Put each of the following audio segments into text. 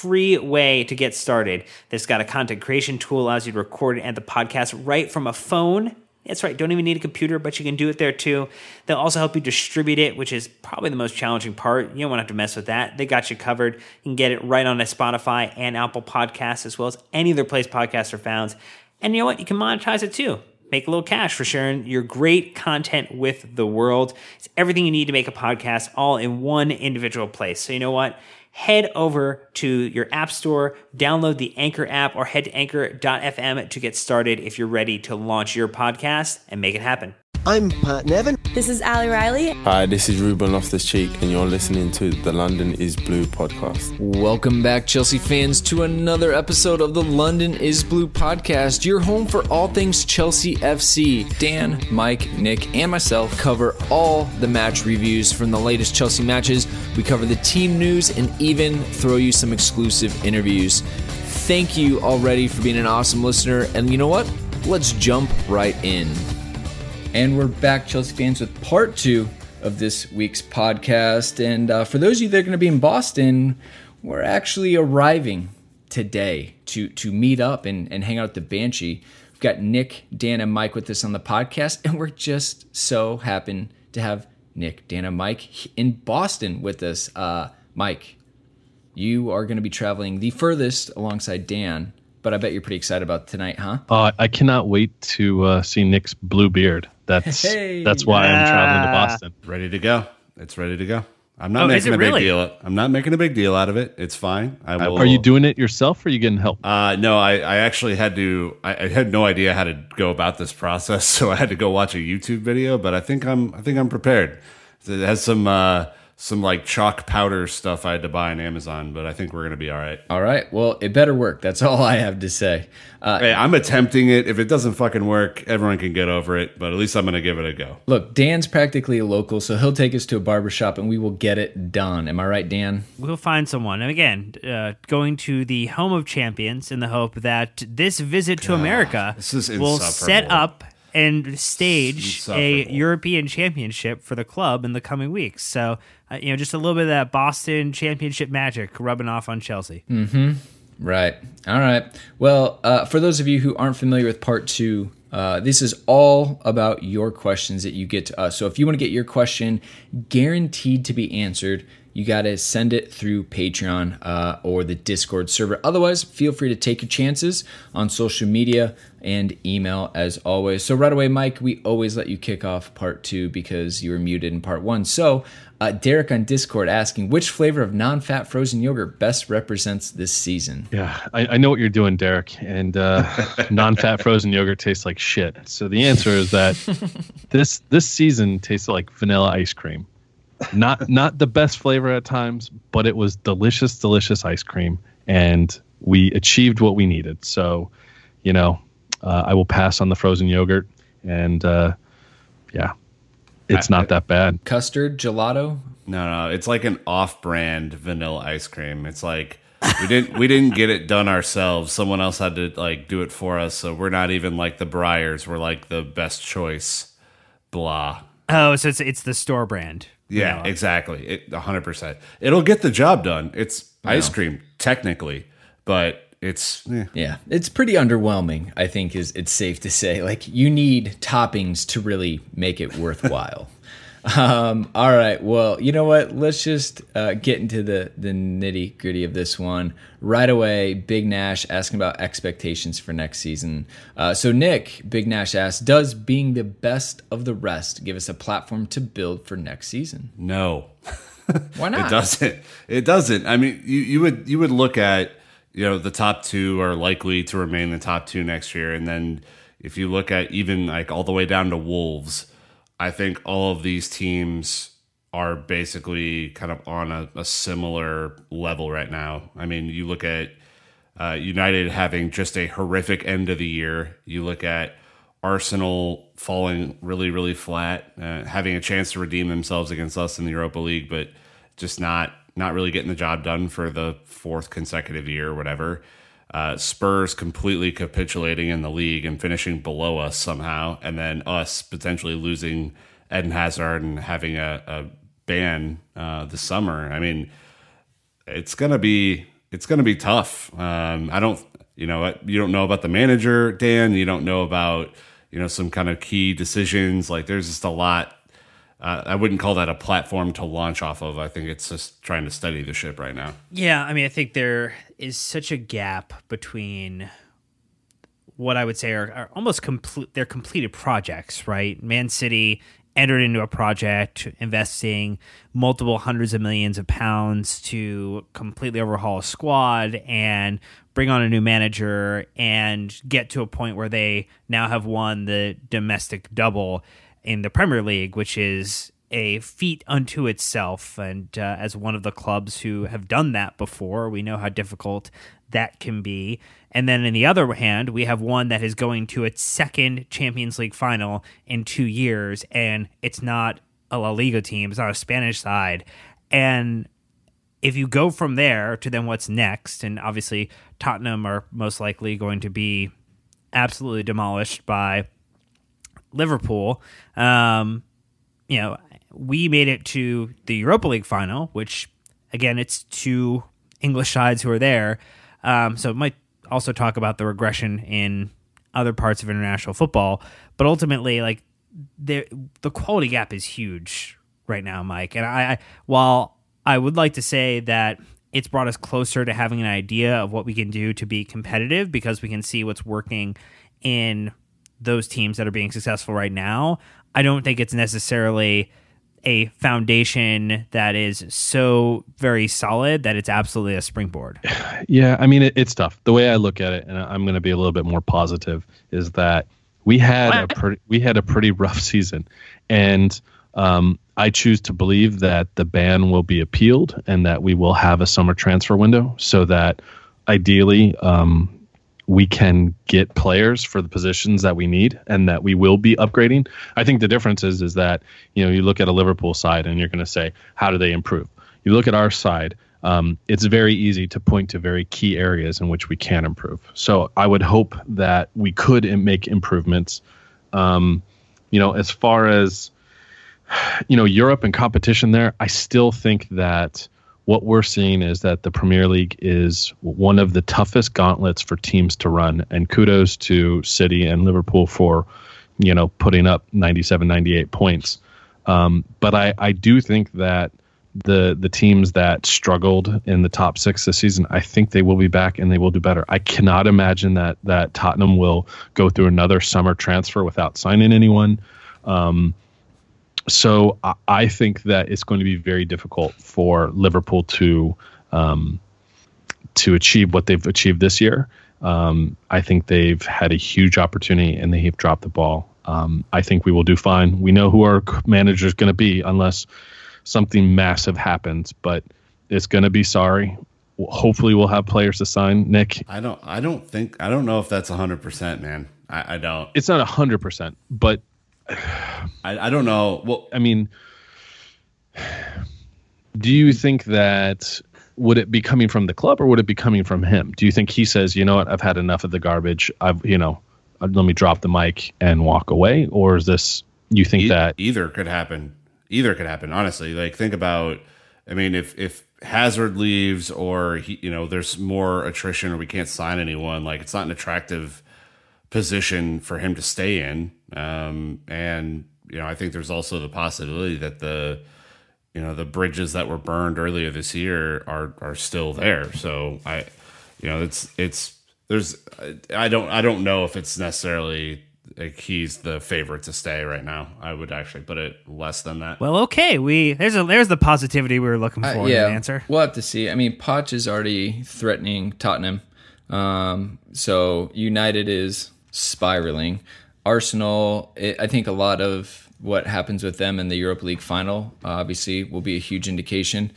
free way to get started. This got a content creation tool, allows you to record and the podcast right from a phone. That's right, don't even need a computer, but you can do it there too. They'll also help you distribute it, which is probably the most challenging part. You don't want to have to mess with that. They got you covered. You can get it right on a Spotify and Apple Podcasts, as well as any other place podcasts are found. And you know what? You can monetize it too. Make a little cash for sharing your great content with the world. It's everything you need to make a podcast all in one individual place. So you know what? Head over to your app store, download the Anchor app, or head to anchor.fm to get started if you're ready to launch your podcast and make it happen. I'm Pat Nevin. This is Ali Riley. Hi, this is Ruben Loftus Cheek, and you're listening to the London is Blue podcast. Welcome back, Chelsea fans, to another episode of the London is Blue podcast, your home for all things Chelsea FC. Dan, Mike, Nick, and myself cover all the match reviews from the latest Chelsea matches. We cover the team news and even throw you some exclusive interviews. Thank you already for being an awesome listener. And you know what? Let's jump right in. And we're back, Chelsea fans, with part two of this week's podcast. And uh, for those of you that are going to be in Boston, we're actually arriving today to to meet up and, and hang out at the Banshee. We've got Nick, Dan, and Mike with us on the podcast, and we're just so happy to have Nick, Dan, and Mike in Boston with us. Uh, Mike, you are going to be traveling the furthest alongside Dan, but I bet you're pretty excited about tonight, huh? Uh, I cannot wait to uh, see Nick's blue beard. That's Hey. that's why I'm traveling to. Boston. ready to go. It's ready to go. I'm not Oh, making it a big deal. I'm not making a big deal out of it. It's fine. I will. Are you doing it yourself or are you getting help? Uh, no, I, I actually had to. I, I had no idea how to go about this process, so I had to go watch a YouTube video. But I think I'm. I think I'm prepared. It has some uh, some like chalk powder stuff I had to buy on Amazon, but I think we're gonna be all right. All right. Well, it better work. That's all I have to say. Uh, Hey, I'm attempting it. If it doesn't fucking work, everyone can get over it. But at least I'm gonna give it a go. Look, Dan's practically a local, so he'll take us to a barbershop and we will get it done. Am I right, Dan? We'll find someone. And again, uh, going to the home of champions in the hope that this visit to America this will set up and stage a European championship for the club in the coming weeks. So, uh, you know, just a little bit of that Boston championship magic rubbing off on Chelsea. Mm-hmm. Right. All right. Well, uh, for those of you who aren't familiar with part two, uh, this is all about your questions that you get to us. So if you want to get your question guaranteed to be answered, you got to send it through Patreon uh, or the Discord server. Otherwise, feel free to take your chances on social media and email as always. So, right away, Mike, we always let you kick off part two because you were muted in part one. So, uh, Derek on Discord asking which flavor of non fat frozen yogurt best represents this season? Yeah, I, I know what you're doing, Derek. And uh, non-fat frozen yogurt tastes like shit. So the answer is that this this season tasted like vanilla ice cream. Not not the best flavor at times, but it was delicious, delicious ice cream, and we achieved what we needed. So, you know, uh, I will pass on the frozen yogurt, and uh, yeah, it's not that bad. Custard, gelato. No, no, it's like an off-brand vanilla ice cream. It's like we didn't we didn't get it done ourselves. Someone else had to like do it for us. So we're not even like the Breyers. We're like the best choice. Blah. Oh, so it's it's the store brand. Yeah, exactly. It 100%. It'll get the job done. It's ice cream technically, but it's eh. Yeah, it's pretty underwhelming. I think is it's safe to say. Like you need toppings to really make it worthwhile. um, all right, well, you know what? Let's just uh, get into the the nitty gritty of this one right away. Big Nash asking about expectations for next season. Uh, so Nick, Big Nash asks, does being the best of the rest give us a platform to build for next season? no. Why not? It doesn't. It doesn't. I mean, you, you would you would look at you know the top two are likely to remain the top two next year, and then if you look at even like all the way down to Wolves, I think all of these teams are basically kind of on a, a similar level right now. I mean, you look at uh, United having just a horrific end of the year. You look at Arsenal falling really, really flat, uh, having a chance to redeem themselves against us in the Europa League, but just not not really getting the job done for the fourth consecutive year or whatever. Uh, Spurs completely capitulating in the league and finishing below us somehow, and then us potentially losing Eden Hazard and having a, a ban uh, this summer. I mean, it's gonna be it's gonna be tough. Um, I don't, you know, you don't know about the manager, Dan. You don't know about you know some kind of key decisions. Like there's just a lot. Uh, I wouldn't call that a platform to launch off of. I think it's just trying to study the ship right now. Yeah, I mean, I think there is such a gap between what I would say are, are almost complete. They're completed projects, right? Man City entered into a project investing multiple hundreds of millions of pounds to completely overhaul a squad and bring on a new manager and get to a point where they now have won the domestic double in the Premier League, which is a feat unto itself. And uh, as one of the clubs who have done that before, we know how difficult that can be. And then in the other hand, we have one that is going to its second Champions League final in two years, and it's not a La Liga team, it's not a Spanish side. And if you go from there to then what's next, and obviously Tottenham are most likely going to be absolutely demolished by Liverpool. Um, you know, we made it to the Europa League final, which again, it's two English sides who are there. Um, so it might also talk about the regression in other parts of international football, but ultimately, like the the quality gap is huge right now, Mike. And I, I while I would like to say that it's brought us closer to having an idea of what we can do to be competitive because we can see what's working in those teams that are being successful right now. I don't think it's necessarily a foundation that is so very solid that it's absolutely a springboard. Yeah, I mean it, it's tough. The way I look at it, and I'm going to be a little bit more positive, is that we had a pretty we had a pretty rough season, and um, I choose to believe that the ban will be appealed and that we will have a summer transfer window, so that ideally um, we can get players for the positions that we need and that we will be upgrading. I think the difference is is that you know you look at a Liverpool side and you're going to say how do they improve. You look at our side. Um, it's very easy to point to very key areas in which we can improve. So I would hope that we could make improvements. Um, you know, as far as you know, Europe and competition there, I still think that what we're seeing is that the Premier League is one of the toughest gauntlets for teams to run. And kudos to City and Liverpool for, you know, putting up 97, 98 points. Um, but I, I do think that the the teams that struggled in the top six this season, I think they will be back and they will do better. I cannot imagine that that Tottenham will go through another summer transfer without signing anyone. Um, so I, I think that it's going to be very difficult for Liverpool to um, to achieve what they've achieved this year. Um, I think they've had a huge opportunity and they have dropped the ball. Um, I think we will do fine. We know who our manager is going to be unless something massive happens, but it's going to be sorry. Hopefully, we'll have players to sign. Nick, I don't. I don't think. I don't know if that's hundred percent, man. I, I don't. it's not hundred percent, but I, I don't know. Well, I mean, do you think that would it be coming from the club or would it be coming from him? Do you think he says, you know what, I've had enough of the garbage. I've, you know, uh, let me drop the mic and walk away, or is this you think E- that either could happen. Either could happen. Honestly, like think about. I mean, if if Hazard leaves or he, you know, there's more attrition or we can't sign anyone, like it's not an attractive position for him to stay in. Um, and you know, I think there's also the possibility that the you know the bridges that were burned earlier this year are are still there. So I, you know, it's it's there's I don't I don't know if it's necessarily like he's the favorite to stay right now. I would actually put it less than that. Well, okay, we there's a there's the positivity we were looking for Uh, in yeah, the answer. we'll have to see. I mean, Poch is already threatening Tottenham, um, so United is spiraling. Arsenal, it, I think a lot of what happens with them in the Europa League final, uh, obviously, will be a huge indication.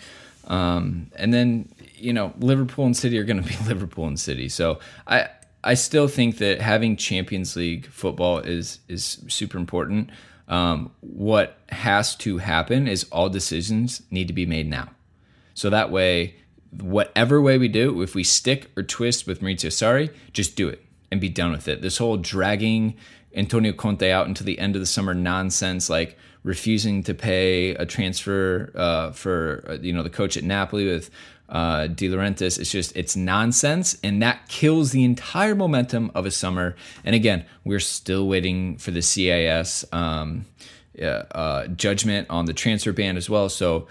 Um, and then you know, Liverpool and City are going to be Liverpool and City. So I I still think that having Champions League football is is super important. Um, what has to happen is all decisions need to be made now. So that way, whatever way we do, if we stick or twist with Maurizio Sarri, just do it and be done with it. This whole dragging Antonio Conte out until the end of the summer nonsense, like refusing to pay a transfer uh, for uh, you know the coach at Napoli with uh, De Laurentiis, it's just it's nonsense, and that kills the entire momentum of a summer. And again, we're still waiting for the CAS. Um, uh, judgment on the transfer ban as well. So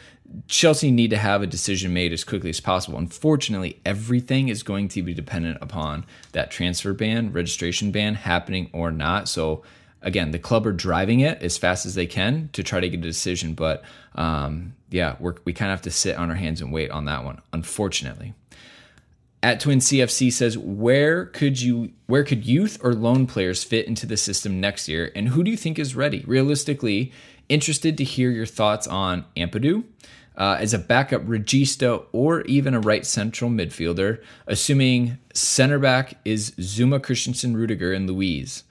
Chelsea need to have a decision made as quickly as possible. Unfortunately, everything is going to be dependent upon that transfer ban, registration ban happening or not. So again, the club are driving it as fast as they can to try to get a decision. But um, yeah, we kind of have to sit on our hands and wait on that one. Unfortunately at Twin CFC says, where could you where could youth or loan players fit into the system next year, and who do you think is ready? Realistically, interested to hear your thoughts on Ampadu uh, as a backup regista or even a right central midfielder, assuming center back is Zouma Christensen, Rudiger, and Luiz.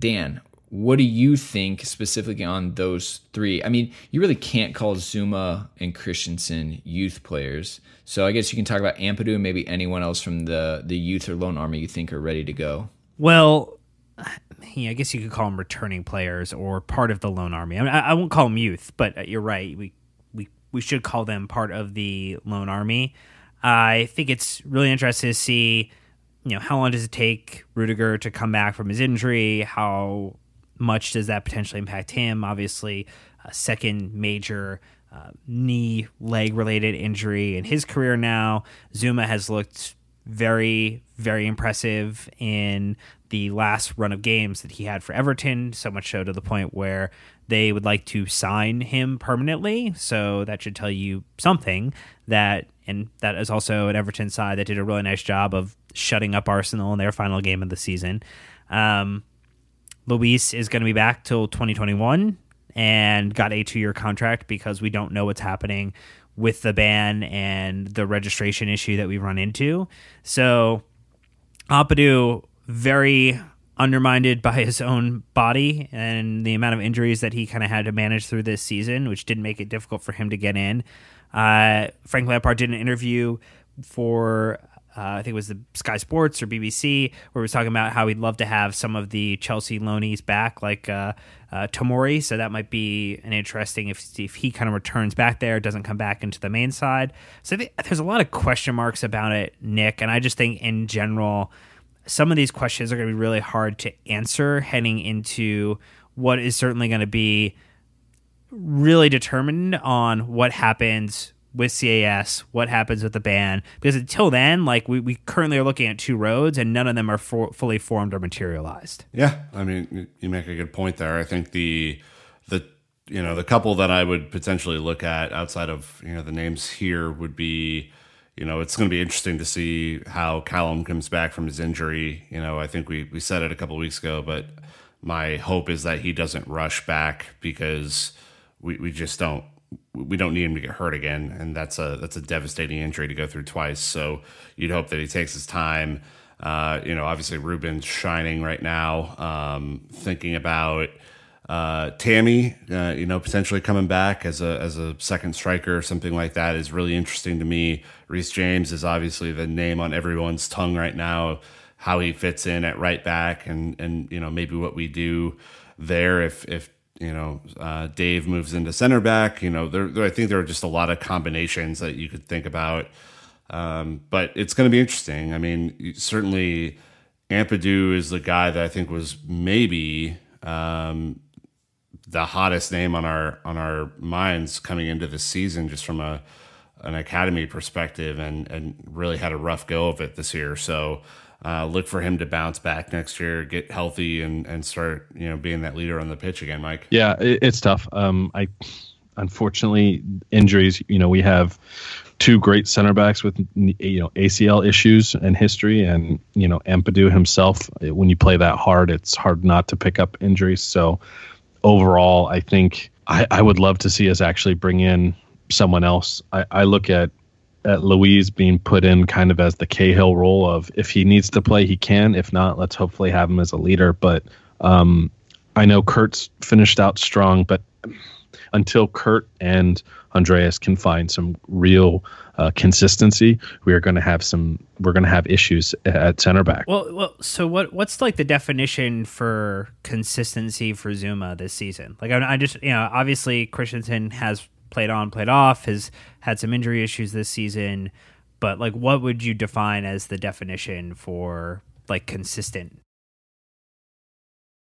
Dan, what do you think specifically on those three? I mean, you really can't call Zouma and Christensen youth players. So I guess you can talk about Ampadu and maybe anyone else from the, the youth or loan army you think are ready to go. Well, I guess you could call them returning players or part of the loan army. I, mean, I, I won't call them youth, but uh, you're right. We we should call them part of the Loan army. I think it's really interesting to see, you know, how long does it take Rudiger to come back from his injury? How much does that potentially impact him? Obviously, a second major uh, knee leg related injury in his career now. Zouma has looked very, very impressive in the last run of games that he had for Everton, so much so to the point where they would like to sign him permanently. So that should tell you something that, and that is also an Everton side that did a really nice job of shutting up Arsenal in their final game of the season. Um, Luiz is going to be back till 2021 and got a two year contract because we don't know what's happening with the ban and the registration issue that we run into. So, Ampadu very undermined by his own body and the amount of injuries that he kind of had to manage through this season, which didn't make it difficult for him to get in. Uh, Frank Lampard did an interview for I think it was the Sky Sports or BBC, where he was talking about how he'd love to have some of the Chelsea loanees back, like uh, uh, Tomori. So that might be an interesting if if he kind of returns back there, doesn't come back into the main side. So think there's a lot of question marks about it, Nick, and I just think in general, some of these questions are going to be really hard to answer heading into what is certainly going to be really determined on what happens with CAS, what happens with the ban. Because until then, like we, we currently are looking at two roads and none of them are for, fully formed or materialized. Yeah, I mean, you make a good point there. I think the the you know the couple that I would potentially look at outside of you know the names here would be you know it's going to be interesting to see how Callum comes back from his injury. You know, I think we we said it a couple weeks ago, but my hope is that he doesn't rush back because we, we just don't we don't need him to get hurt again, and that's a that's a devastating injury to go through twice. So you'd hope that he takes his time. Uh, you know, obviously Ruben's shining right now. Um, thinking about Uh, Tammy, uh, you know, potentially coming back as a as a second striker or something like that is really interesting to me. Reece James is obviously the name on everyone's tongue right now. How he fits in at right back, and and you know maybe what we do there if if you know uh, Dave moves into center back. You know, there, there, I think there are just a lot of combinations that you could think about. Um, but it's going to be interesting. I mean, certainly Ampadu is the guy that I think was maybe um, the hottest name on our on our minds coming into the season, just from a an academy perspective, and and really had a rough go of it this year. So uh, look for him to bounce back next year, get healthy, and and start you know being that leader on the pitch again, Mike. Yeah, it, it's tough. Um, I unfortunately injuries. You know, we have two great center backs with you know ACL issues and history, and you know Ampadu himself. When you play that hard, it's hard not to pick up injuries. So overall, I think I, I would love to see us actually bring in someone else. I, I look at at Luiz being put in kind of as the Cahill role of if he needs to play, he can. If not, let's hopefully have him as a leader. But um, I know Kurt's finished out strong, but until Kurt and Andreas can find some real uh, consistency, we are going to have some. We're going to have issues at center back. Well, well. So what? What's like the definition for consistency for Zouma this season? Like, I, I just you know, obviously Christensen has played on, played off, has had some injury issues this season, but like, what would you define as the definition for like consistent?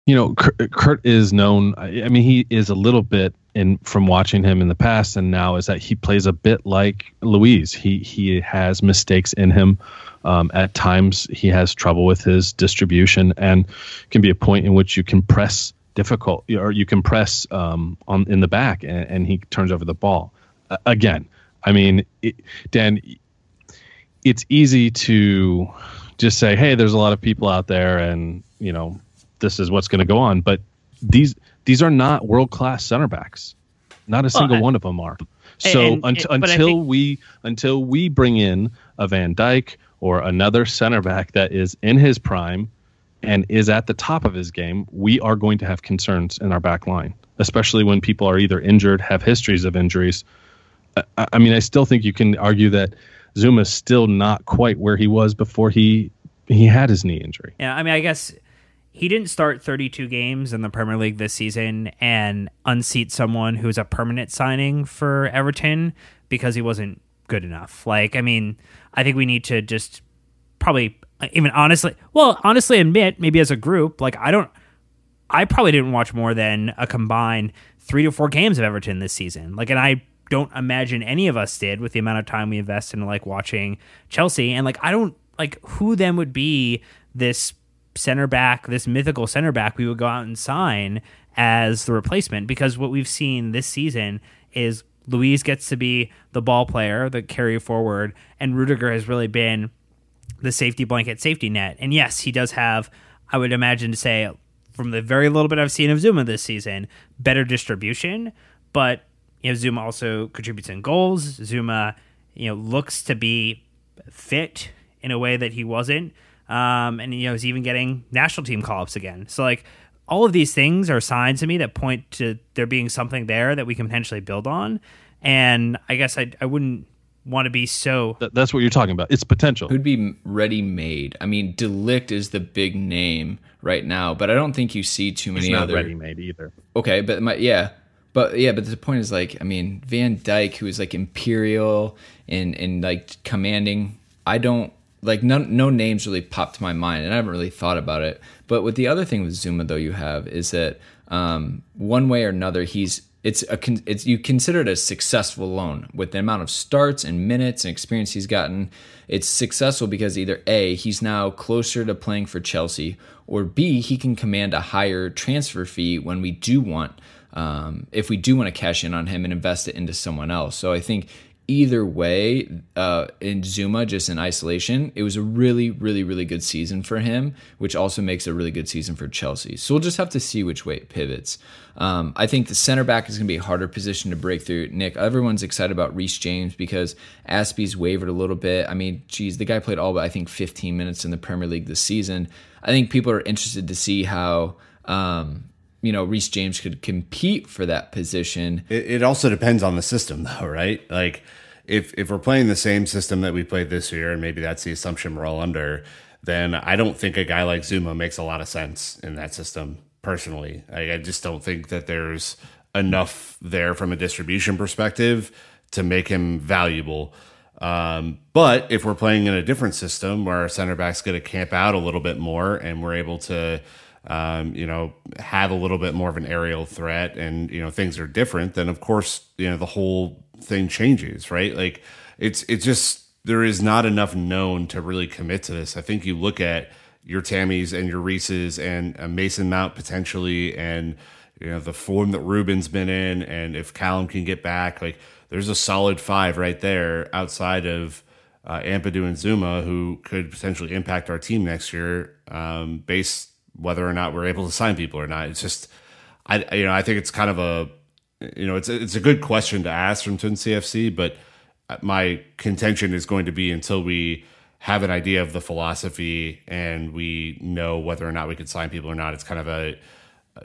You know, Kurt is known. I mean, he is a little bit in from watching him in the past and now is that he plays a bit like Luiz. He he has mistakes in him. Um, at times, he has trouble with his distribution, and can be a point in which you can press difficult or you can press um, on in the back, and, and, he turns over the ball. Uh, again, I mean, it, Dan, it's easy to just say, "Hey, there's a lot of people out there, and you know, this is what's going to go on." But these these are not world class center backs. Not a single well, one of them are. So and, and, until think, we until we bring in a Van Dijk or another center back that is in his prime and is at the top of his game, we are going to have concerns in our back line, especially when people are either injured, have histories of injuries. I, I mean, I still think you can argue that Zouma's still not quite where he was before he he had his knee injury. Yeah, I mean, I guess he didn't start 32 games in the Premier League this season and unseat someone who's a permanent signing for Everton because he wasn't good enough. Like, I mean, I think we need to just probably even honestly, well, honestly admit maybe as a group, like I don't I probably didn't watch more than a combined 3 to 4 games of Everton this season. Like and I don't imagine any of us did with the amount of time we invest in like watching Chelsea and like I don't like who then would be this center back, this mythical center back, we would go out and sign as the replacement because what we've seen this season is Luiz gets to be the ball player, the carry forward, and Rudiger has really been the safety blanket, safety net. And yes, he does have, I would imagine to say, from the very little bit I've seen of Zouma this season, better distribution. But you know, Zouma also contributes in goals. Zouma, you know, looks to be fit in a way that he wasn't um, and you know, he's even getting national team call ups again. So like all of these things are signs to me that point to there being something there that we can potentially build on. And I guess I I wouldn't want to be so. that's what you're talking about. It's potential. Who'd be ready made? I mean, De Ligt is the big name right now, but I don't think you see too many He's not other ready made either. Okay, but my yeah. But yeah, but the point is like, I mean, Van Dijk, who is like imperial and and like commanding. I don't like no no names really popped to my mind, and I haven't really thought about it. But with the other thing with Zouma though, you have is that um, one way or another, he's it's a it's you consider it a successful loan with the amount of starts and minutes and experience he's gotten. It's successful because either a he's now closer to playing for Chelsea, or b he can command a higher transfer fee when we do want. Um, if we do want to cash in on him and invest it into someone else. So I think either way, uh, in Zouma, just in isolation, it was a really, really, really good season for him, which also makes a really good season for Chelsea. So we'll just have to see which way it pivots. Um, I think the center back is going to be a harder position to break through. Nick, everyone's excited about Reece James because Azpi's wavered a little bit. I mean, geez, the guy played all but I think 15 minutes in the Premier League this season. I think people are interested to see how. Um, you know Reece James could compete for that position. It, it also depends on the system, though, right? Like if if we're playing the same system that we played this year, and maybe that's the assumption we're all under, then I don't think a guy like Zouma makes a lot of sense in that system. Personally, I, I just don't think that there's enough there from a distribution perspective to make him valuable. Um, but if we're playing in a different system where our center backs get to camp out a little bit more and we're able to, um, you know, have a little bit more of an aerial threat and, you know, things are different, then of course, you know, the whole thing changes, right? Like it's, it's just, there is not enough known to really commit to this. I think you look at your Tammys and your Reeses and uh, Mason Mount potentially, and, you know, the form that Ruben's been in, and if Callum can get back, like, there's a solid five right there outside of uh, Ampadu and Zouma who could potentially impact our team next year, um, based whether or not we're able to sign people or not. It's just, I you know I think it's kind of a you know it's a, it's a good question to ask from Twin CFC, but my contention is going to be until we have an idea of the philosophy and we know whether or not we could sign people or not. It's kind of a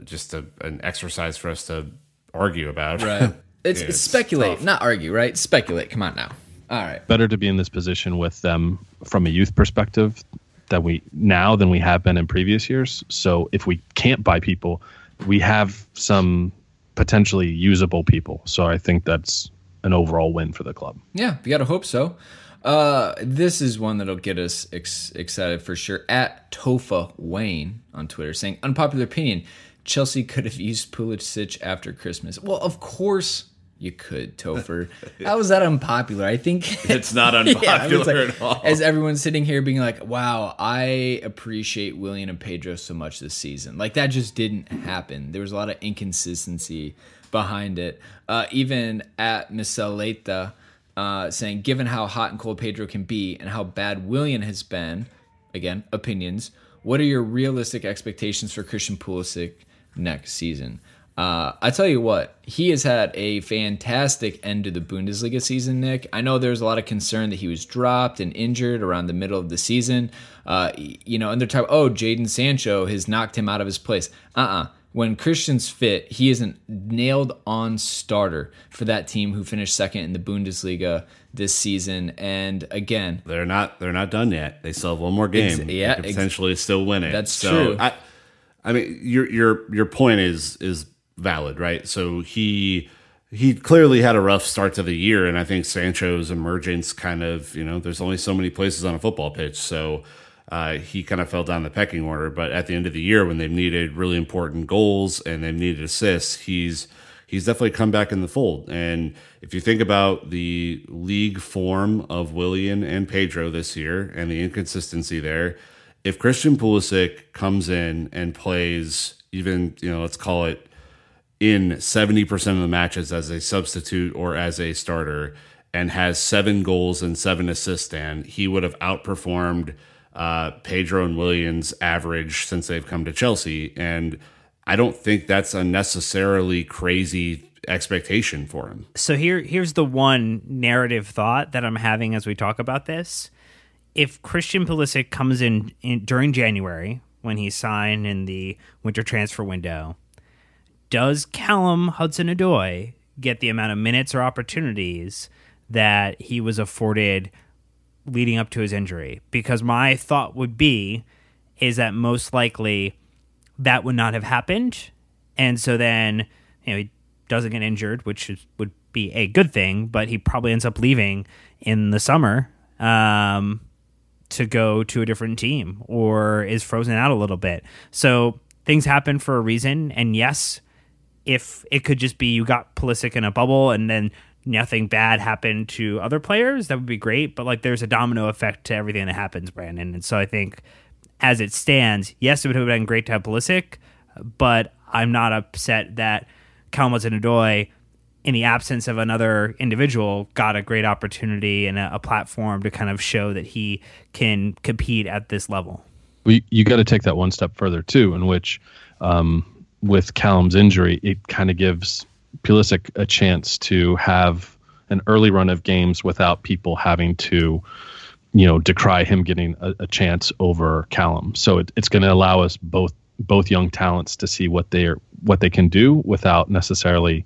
just a, an exercise for us to argue about. Right. It's, it's, It's speculate, tough. not argue, right? Speculate. Come on now. All right. better to be in this position with them from a youth perspective that we now than we have been in previous years. So if we can't buy people, we have some potentially usable people. So I think that's an overall win for the club. Yeah, we gotta hope so. Uh, this is one that'll get us ex- excited for sure. At Tofa Wayne on Twitter saying, unpopular opinion: Chelsea could have used Pulisic after Christmas. Well, of course you could, Topher. How is that unpopular? I think It's not Yeah, I was unpopular like- at all. As everyone's sitting here being like, wow, I appreciate Willian and Pedro so much this season. Like, that just didn't happen. There was a lot of inconsistency behind it. Uh, even at Misaleta uh, saying, given how hot and cold Pedro can be and how bad Willian has been, again, opinions, what are your realistic expectations for Christian Pulisic next season? Uh, I tell you what, he has had a fantastic end to the Bundesliga season, Nick. I know there's a lot of concern that he was dropped and injured around the middle of the season. Uh, you know, and they're talking, oh, Jadon Sancho has knocked him out of his place. Uh uh When Christian's fit, he is a nailed on starter for that team who finished second in the Bundesliga this season. And again, they're not they're not done yet. They still have one more game. Ex- yeah, could ex- potentially still win it. That's so true. I, I mean, your your your point is is valid, right? So he he clearly had a rough start to the year, and I think Sancho's emergence kind of you know there's only so many places on a football pitch, so. Uh, he kind of fell down the pecking order, but at the end of the year, when they've needed really important goals and they've needed assists, he's he's definitely come back in the fold. And if you think about the league form of Willian and Pedro this year and the inconsistency there, if Christian Pulisic comes in and plays even, you know, let's call it in 70% of the matches as a substitute or as a starter and has seven goals and seven assists, and he would have outperformed uh, Pedro and Willian's average since they've come to Chelsea. And I don't think that's a necessarily crazy expectation for him. So here here's the one narrative thought that I'm having as we talk about this. If Christian Pulisic comes in, in during January when he signed in the winter transfer window, does Callum Hudson-Odoi get the amount of minutes or opportunities that he was afforded leading up to his injury? Because my thought would be is that most likely that would not have happened, and so then you know he doesn't get injured, which is, would be a good thing, but he probably ends up leaving in the summer um, to go to a different team or is frozen out a little bit. So things happen for a reason, and yes, if it could just be you got Pulisic in a bubble and then nothing bad happened to other players, that would be great. But like there's a domino effect to everything that happens, Brandon. And so I think as it stands, yes, it would have been great to have Pulisic, but I'm not upset that Callum Hudson-Odoi, in the absence of another individual, got a great opportunity and a, a platform to kind of show that he can compete at this level. we you got to take that one step further too, in which um, with Callum's injury, it kind of gives Pulisic a chance to have an early run of games without people having to, you know, decry him getting a, a chance over Callum. So it, it's going to allow us both both young talents to see what they're what they can do without necessarily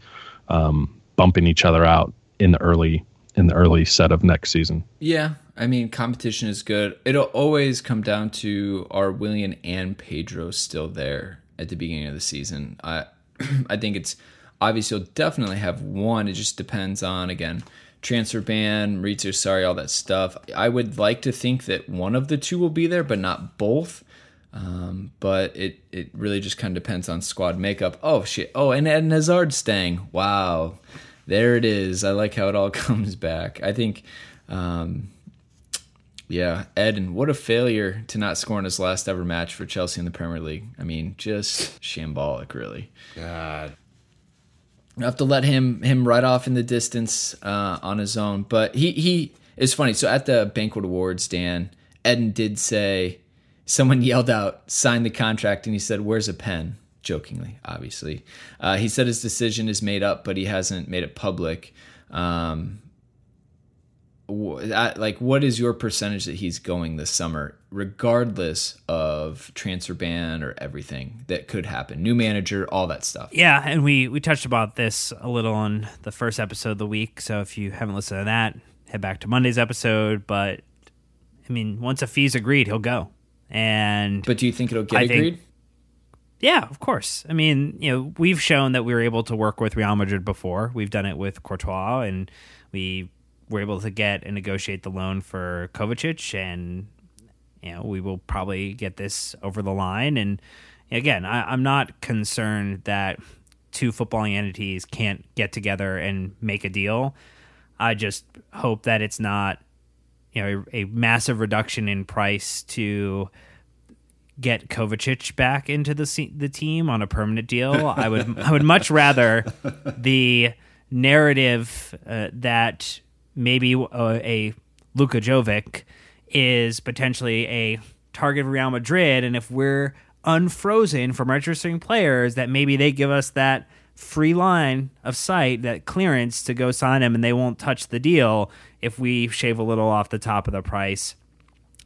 um, bumping each other out in the early in the early set of next season. Yeah, I mean, competition is good. It'll always come down to are Willian and Pedro still there at the beginning of the season. I I think it's obvious you'll definitely have one. It just depends on again transfer ban, Maurizio Sarri, all that stuff. I would like to think that one of the two will be there, but not both. Um, but it it really just kind of depends on squad makeup. Oh shit! Oh, and Eden Hazard staying. Wow, there it is. I like how it all comes back. I think, um, yeah, Eden, what a failure to not score in his last ever match for Chelsea in the Premier League. I mean, just shambolic, really. God. I have to let him him right off in the distance uh, on his own. But he he is funny. So at the banquet awards, Dan Eden did say someone yelled out, "Sign the contract," and he said, "Where's a pen?" Jokingly, obviously. Uh, he said his decision is made up, but he hasn't made it public. Um, like what is your percentage that he's going this summer regardless of transfer ban or everything that could happen new manager all that stuff yeah and we we touched about this a little on the first episode of the week so if you haven't listened to that head back to monday's episode but i mean once a fee's agreed he'll go and but do you think it'll get I agreed think, yeah, of course. I mean, you know, we've shown that we were able to work with Real Madrid before. We've done it with Courtois, and we were able to get and negotiate the loan for Kovacic, and you know we will probably get this over the line. And again, I, am not concerned that two footballing entities can't get together and make a deal. I just hope that it's not you know a, a massive reduction in price to get Kovacic back into the the team on a permanent deal. I would I would much rather the narrative uh, that maybe a, uh, a Luka Jovic is potentially a target of Real Madrid, and if we're unfrozen from registering players, that maybe they give us that free line of sight, that clearance to go sign him, and they won't touch the deal if we shave a little off the top of the price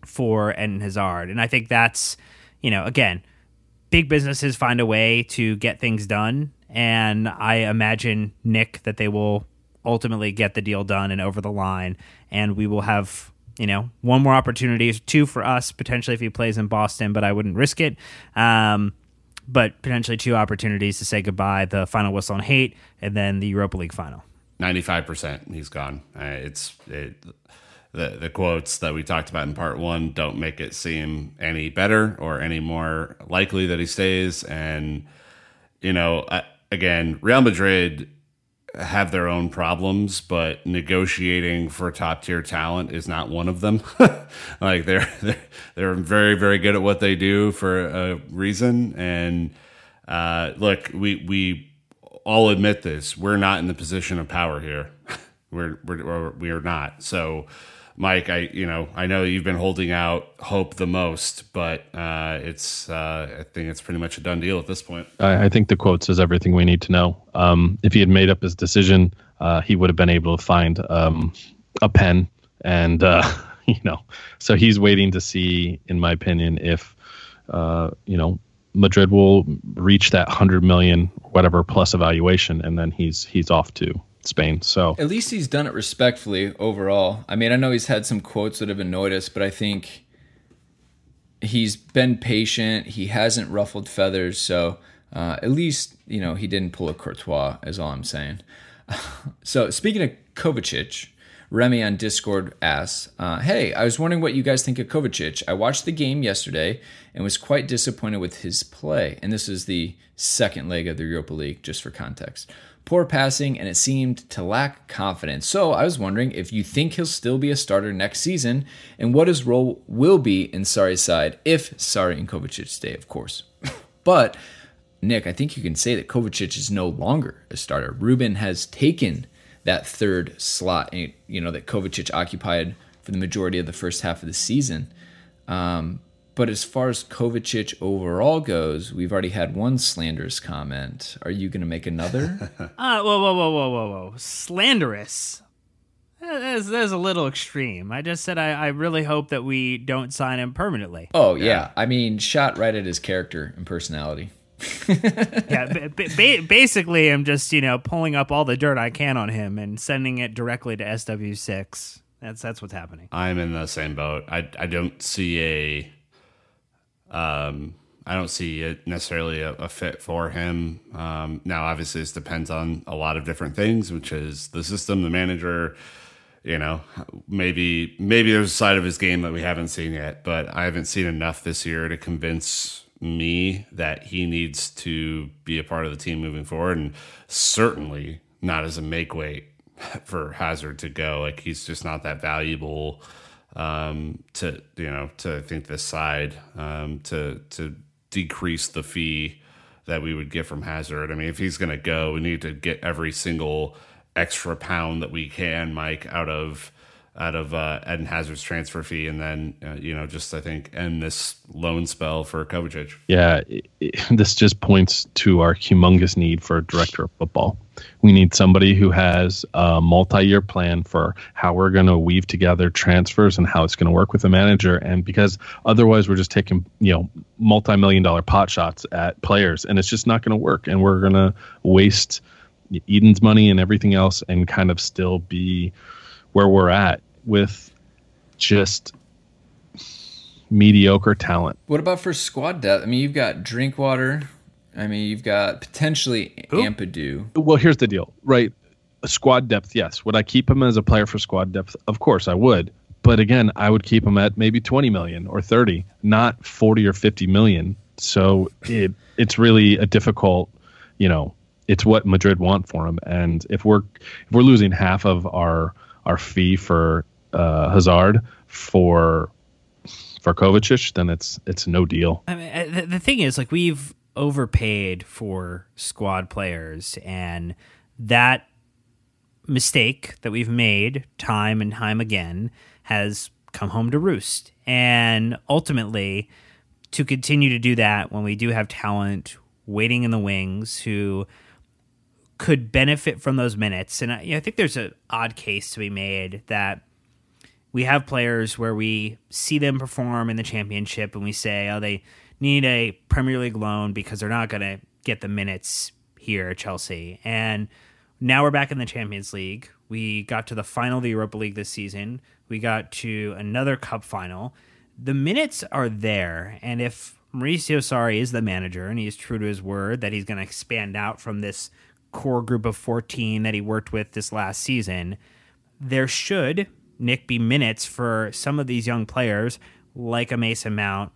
for Eden Hazard. And I think that's, you know, again, big businesses find a way to get things done. And I imagine, Nick, that they will ultimately get the deal done and over the line. And we will have, you know, one more opportunity, two for us potentially if he plays in Boston, but I wouldn't risk it. Um, but potentially two opportunities to say goodbye the final whistle on hate and then the Europa League final. 95% he's gone. Uh, it's it, the the quotes that we talked about in part 1 don't make it seem any better or any more likely that he stays and you know, again, Real Madrid have their own problems, but negotiating for top tier talent is not one of them. like they're, they're they're very very good at what they do for a reason. And uh, look, we we all admit this. We're not in the position of power here. we're we're we're not. So Mike, I you know I know you've been holding out hope the most, but uh, it's uh, I think it's pretty much a done deal at this point. I, I think the quote says everything we need to know. Um, if he had made up his decision, uh, he would have been able to find um, a pen, and uh, you know, so he's waiting to see, in my opinion, if uh, you know Madrid will reach that hundred million whatever plus evaluation, and then he's he's off to Spain. So at least he's done it respectfully overall. I mean, I know he's had some quotes that have annoyed us, but I think he's been patient. He hasn't ruffled feathers, so uh, at least you know he didn't pull a Courtois. Is all I'm saying. so speaking of Kovacic. Remy on Discord asks, uh, Hey, I was wondering what you guys think of Kovacic. I watched the game yesterday and was quite disappointed with his play. And this is the second leg of the Europa League, just for context poor passing, and it seemed to lack confidence. So I was wondering if you think he'll still be a starter next season and what his role will be in Sarri's side if Sarri and Kovacic stay, of course. but Nick, I think you can say that Kovacic is no longer a starter. Ruben has taken that third slot, you know, that Kovacic occupied for the majority of the first half of the season. Um, but as far as Kovacic overall goes, we've already had one slanderous comment. Are you going to make another? uh, whoa, whoa, whoa, whoa, whoa, whoa. Slanderous? That's, that's a little extreme. I just said I, I really hope that we don't sign him permanently. Oh, yeah. yeah. I mean, shot right at his character and personality. yeah, ba- ba- basically, I'm just you know pulling up all the dirt I can on him and sending it directly to SW6. That's that's what's happening. I'm in the same boat. I I don't see a um I don't see it necessarily a, a fit for him. Um, now, obviously, this depends on a lot of different things, which is the system, the manager. You know, maybe maybe there's a side of his game that we haven't seen yet, but I haven't seen enough this year to convince me that he needs to be a part of the team moving forward, and certainly not as a make weight for Hazard to go. Like he's just not that valuable um, to you know to I think this side um, to to decrease the fee that we would get from Hazard. I mean, if he's going to go, we need to get every single extra pound that we can, Mike, out of out of uh, Eden Hazard's transfer fee, and then uh, you know just I think end this loan spell for Kovacic. Yeah, it, it, this just points to our humongous need for a director of football. We need somebody who has a multi-year plan for how we're going to weave together transfers and how it's going to work with the manager. And because otherwise, we're just taking you know multi-million dollar pot shots at players, and it's just not going to work. And we're going to waste Eden's money and everything else, and kind of still be where we're at with just mediocre talent. What about for squad depth? I mean, you've got Drinkwater. I mean, you've got potentially Who? Ampadu. Well, here's the deal, right? Squad depth, yes. Would I keep him as a player for squad depth? Of course, I would. But again, I would keep him at maybe 20 million or 30, not 40 or 50 million. So it it's really a difficult, you know, it's what Madrid want for him. And if we're if we're losing half of our our fee for uh, Hazard for for Kovacic, then it's it's no deal. I mean, the, the thing is, like we've overpaid for squad players, and that mistake that we've made time and time again has come home to roost. And ultimately, to continue to do that when we do have talent waiting in the wings who could benefit from those minutes. And I, you know, I think there's an odd case to be made that we have players where we see them perform in the championship and we say, oh, they need a Premier League loan because they're not going to get the minutes here at Chelsea. And now we're back in the Champions League. We got to the final of the Europa League this season. We got to another cup final. The minutes are there. And if Mauricio Sarri is the manager and he's true to his word that he's going to expand out from this core group of 14 that he worked with this last season, there should Nick be minutes for some of these young players like a Mason Mount,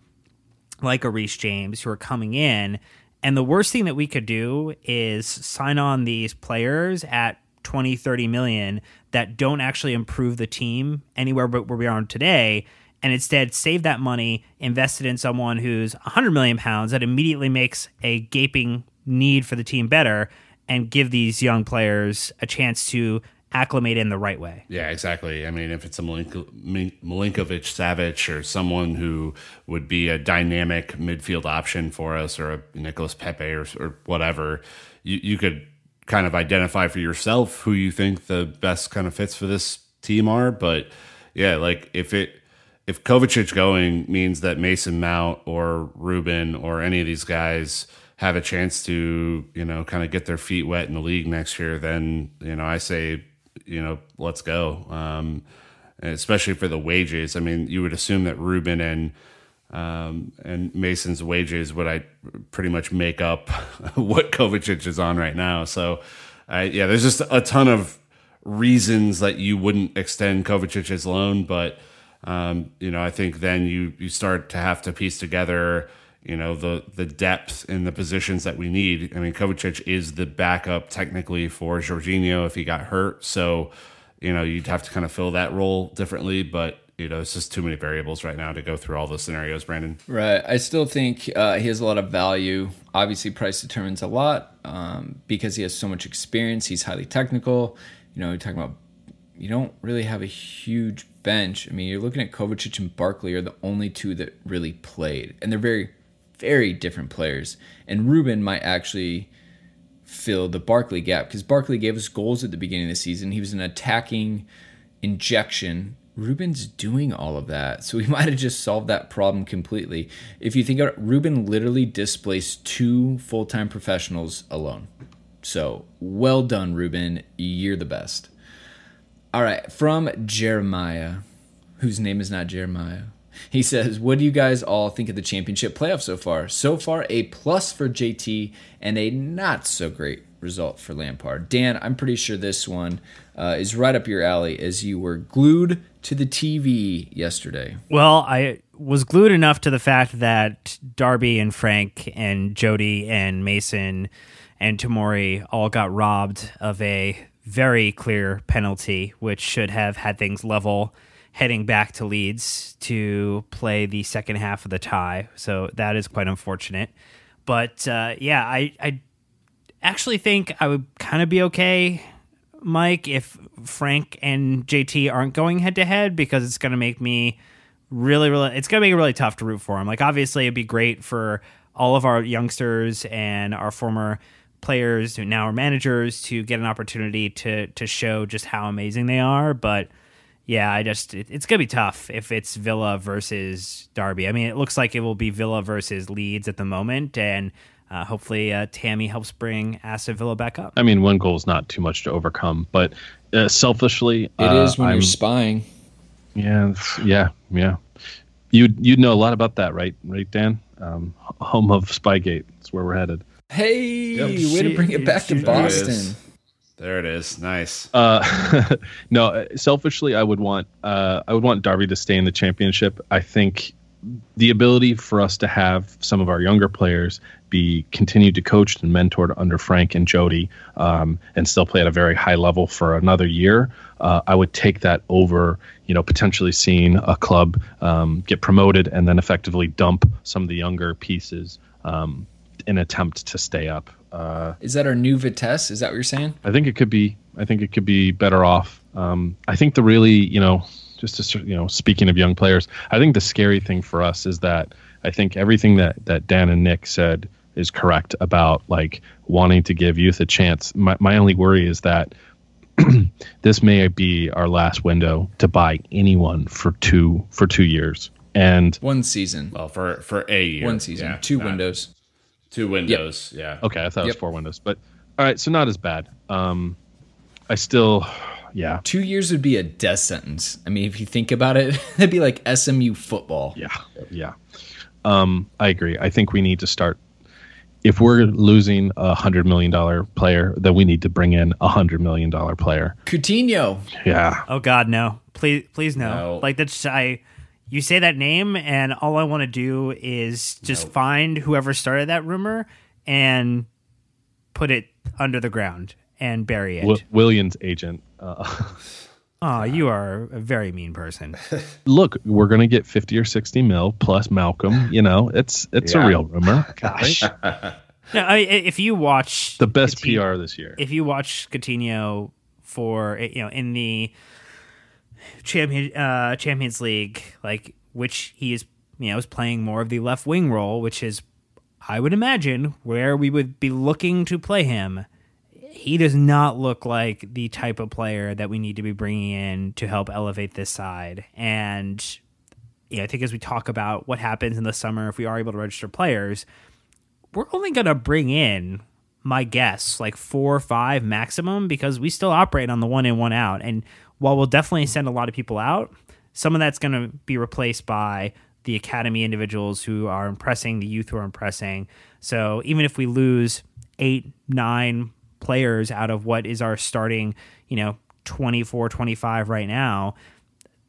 like a Reece James who are coming in. And the worst thing that we could do is sign on these players at 20, 30 million that don't actually improve the team anywhere but where we are today. And instead save that money, invest it in someone who's 100 million pounds that immediately makes a gaping need for the team better and give these young players a chance to acclimate in the right way. Yeah, exactly. I mean, if it's a Milinko, Milinkovic Savic or someone who would be a dynamic midfield option for us or a Nicolas Pepe or, or whatever, you, you could kind of identify for yourself who you think the best kind of fits for this team are. But yeah, like if it if Kovacic going means that Mason Mount or Ruben or any of these guys have a chance to, you know, kind of get their feet wet in the league next year, then, you know, I say you know, let's go. Um, especially for the wages. I mean, you would assume that Ruben and um, and Mason's wages would I pretty much make up what Kovacic is on right now. So, uh, yeah, there's just a ton of reasons that you wouldn't extend Kovacic's loan, but um, you know, I think then you you start to have to piece together you know the the depth in the positions that we need. I mean, Kovacic is the backup technically for Jorginho if he got hurt, so you know you'd have to kind of fill that role differently. But you know, it's just too many variables right now to go through all the scenarios. Brandon, right? I still think uh, he has a lot of value. Obviously, price determines a lot um, because he has so much experience. He's highly technical. You know, you're talking about you don't really have a huge bench. I mean, you're looking at Kovacic and Barkley are the only two that really played, and they're very very different players. And Ruben might actually fill the Barkley gap because Barkley gave us goals at the beginning of the season. He was an attacking injection Ruben's doing all of that. So we might have just solved that problem completely. If you think about it, Ruben literally displaced two full time professionals alone. So well done, Ruben. You're the best. All right, from Jeremiah, whose name is not Jeremiah. He says, "What do you guys all think of the championship playoff so far? So far, a plus for JT and a not so great result for Lampard. Dan, I'm pretty sure this one uh, is right up your alley, as you were glued to the TV yesterday. Well, I was glued enough to the fact that Derby and Frank and Jody and Mason and Tomori all got robbed of a very clear penalty, which should have had things level heading back to Leeds to play the second half of the tie. So that is quite unfortunate. But uh, yeah, I, I actually think I would kind of be okay, Mike, if Frank and JT aren't going head to head because it's going to make me really, really, it's going to make it really tough to root for them. Like, obviously, it'd be great for all of our youngsters and our former players who now are managers to get an opportunity to to show just how amazing they are. But yeah, I just it, it's gonna be tough if it's Villa versus Derby. I mean, it looks like it will be Villa versus Leeds at the moment, and uh, hopefully uh, Tammy helps bring Aston Villa back up. I mean, one goal is not too much to overcome, but uh, selfishly, It is uh, when I'm- you're spying. Yeah, yeah, yeah. You you'd know a lot about that, right? Right, Dan? Um, home of Spygate. That's where we're headed. Hey, way She- to bring it back to she- There Boston. There it is. Nice. Uh, no, uh, selfishly, I would want uh, I would want Derby to stay in the championship. I think the ability for us to have some of our younger players be continued to coached and mentored under Frank and Jody, um, and still play at a very high level for another year. Uh, I would take that over, you know, potentially seeing a club um, get promoted and then effectively dump some of the younger pieces um, in attempt to stay up. Uh, Is that our new Vitesse? Is that what you're saying? I think it could be. I think it could be better off. Um, I think the really, you know, just to you know, speaking of young players, I think the scary thing for us is that I think everything that that Dan and Nick said is correct about like wanting to give youth a chance. My my only worry is that this may be our last window to buy anyone for two for two years. And One season. Well, for for a year. One season. Yeah, two not- windows. Two windows. Yeah. okay, I thought it was Yep. four windows, but all right, so not as bad. Um, I still, yeah, Two years would be a death sentence. I mean, if you think about it, it'd be like SMU football. Yeah, yeah. Um, I agree. I think we need to start. If we're losing a hundred million dollar player, then we need to bring in a hundred million dollar player. Coutinho. Yeah, Oh God, no! Please, please no! No. Like that's I. You say that name, and all I want to do is just find whoever started that rumor and put it under the ground and bury it. w- Willian's agent. Uh, oh, you are a very mean person. look, we're gonna get fifty or sixty mil plus Malcom. You know, it's it's a real rumor. Gosh, no, I, if you watch the best Coutinho- PR this year. if you watch Coutinho for you know in the champion uh, Champions League, like which he is you know is playing more of the left wing role, which is I would imagine where we would be looking to play him. He does not look like the type of player that we need to be bringing in to help elevate this side. And I think as we talk about what happens in the summer if we are able to register players, we're only going to bring in my guess like four or five maximum because we still operate on the one in one out and while we'll definitely send a lot of people out some of that's going to be replaced by the academy individuals who are impressing the youth who are impressing so even if we lose eight nine players out of what is our starting you know 24 25 right now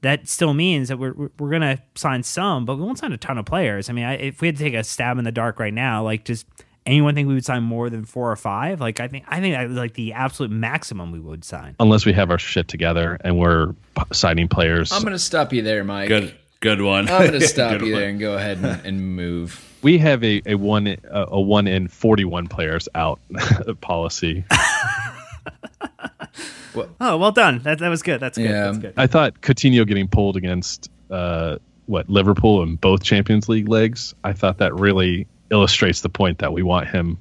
that still means that we're we're gonna sign some, but we won't sign a ton of players. I mean, I, if we had to take a stab in the dark right now, like just anyone think we would sign more than four or five? Like I think I think that was like the absolute maximum we would sign. Unless we have our shit together and we're p- signing players. I'm gonna stop you there, Mike. Good. Good one. I'm gonna stop you one. there and go ahead and, and move. we have a, a one a, a one in forty one players out policy. Oh, well done. That that was good. That's good. Yeah. That's good. I thought Coutinho getting pulled against uh, what Liverpool in both Champions League legs. I thought that really illustrates the point that we want him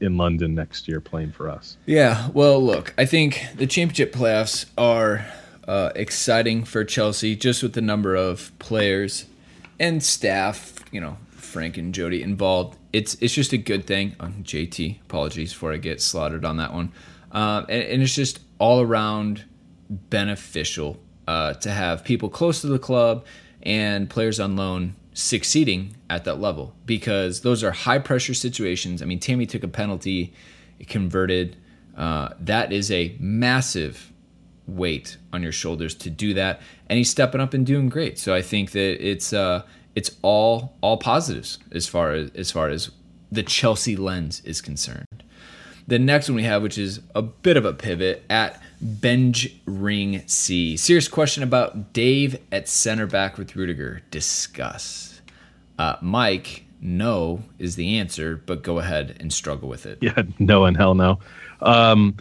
in London next year playing for us. Yeah, well, look, I think the championship playoffs are uh, exciting for Chelsea just with the number of players and staff, you know, Frank and Jody involved. It's it's just a good thing. Oh, JT, apologies for I get slaughtered on that one. Uh, and, and, it's just all around beneficial uh, to have people close to the club and players on loan succeeding at that level because those are high pressure situations. I mean, Tammy took a penalty, converted. Uh, that is a massive weight on your shoulders to do that, and he's stepping up and doing great. So I think that it's uh, it's all all positives as far as as far as the Chelsea lens is concerned. The next one we have, which is a bit of a pivot at Benj Ring C. Serious question about Dave at center back with Rudiger. Discuss. Uh, Mike, no is the answer, but go ahead and struggle with it. Yeah, no and hell no. Um,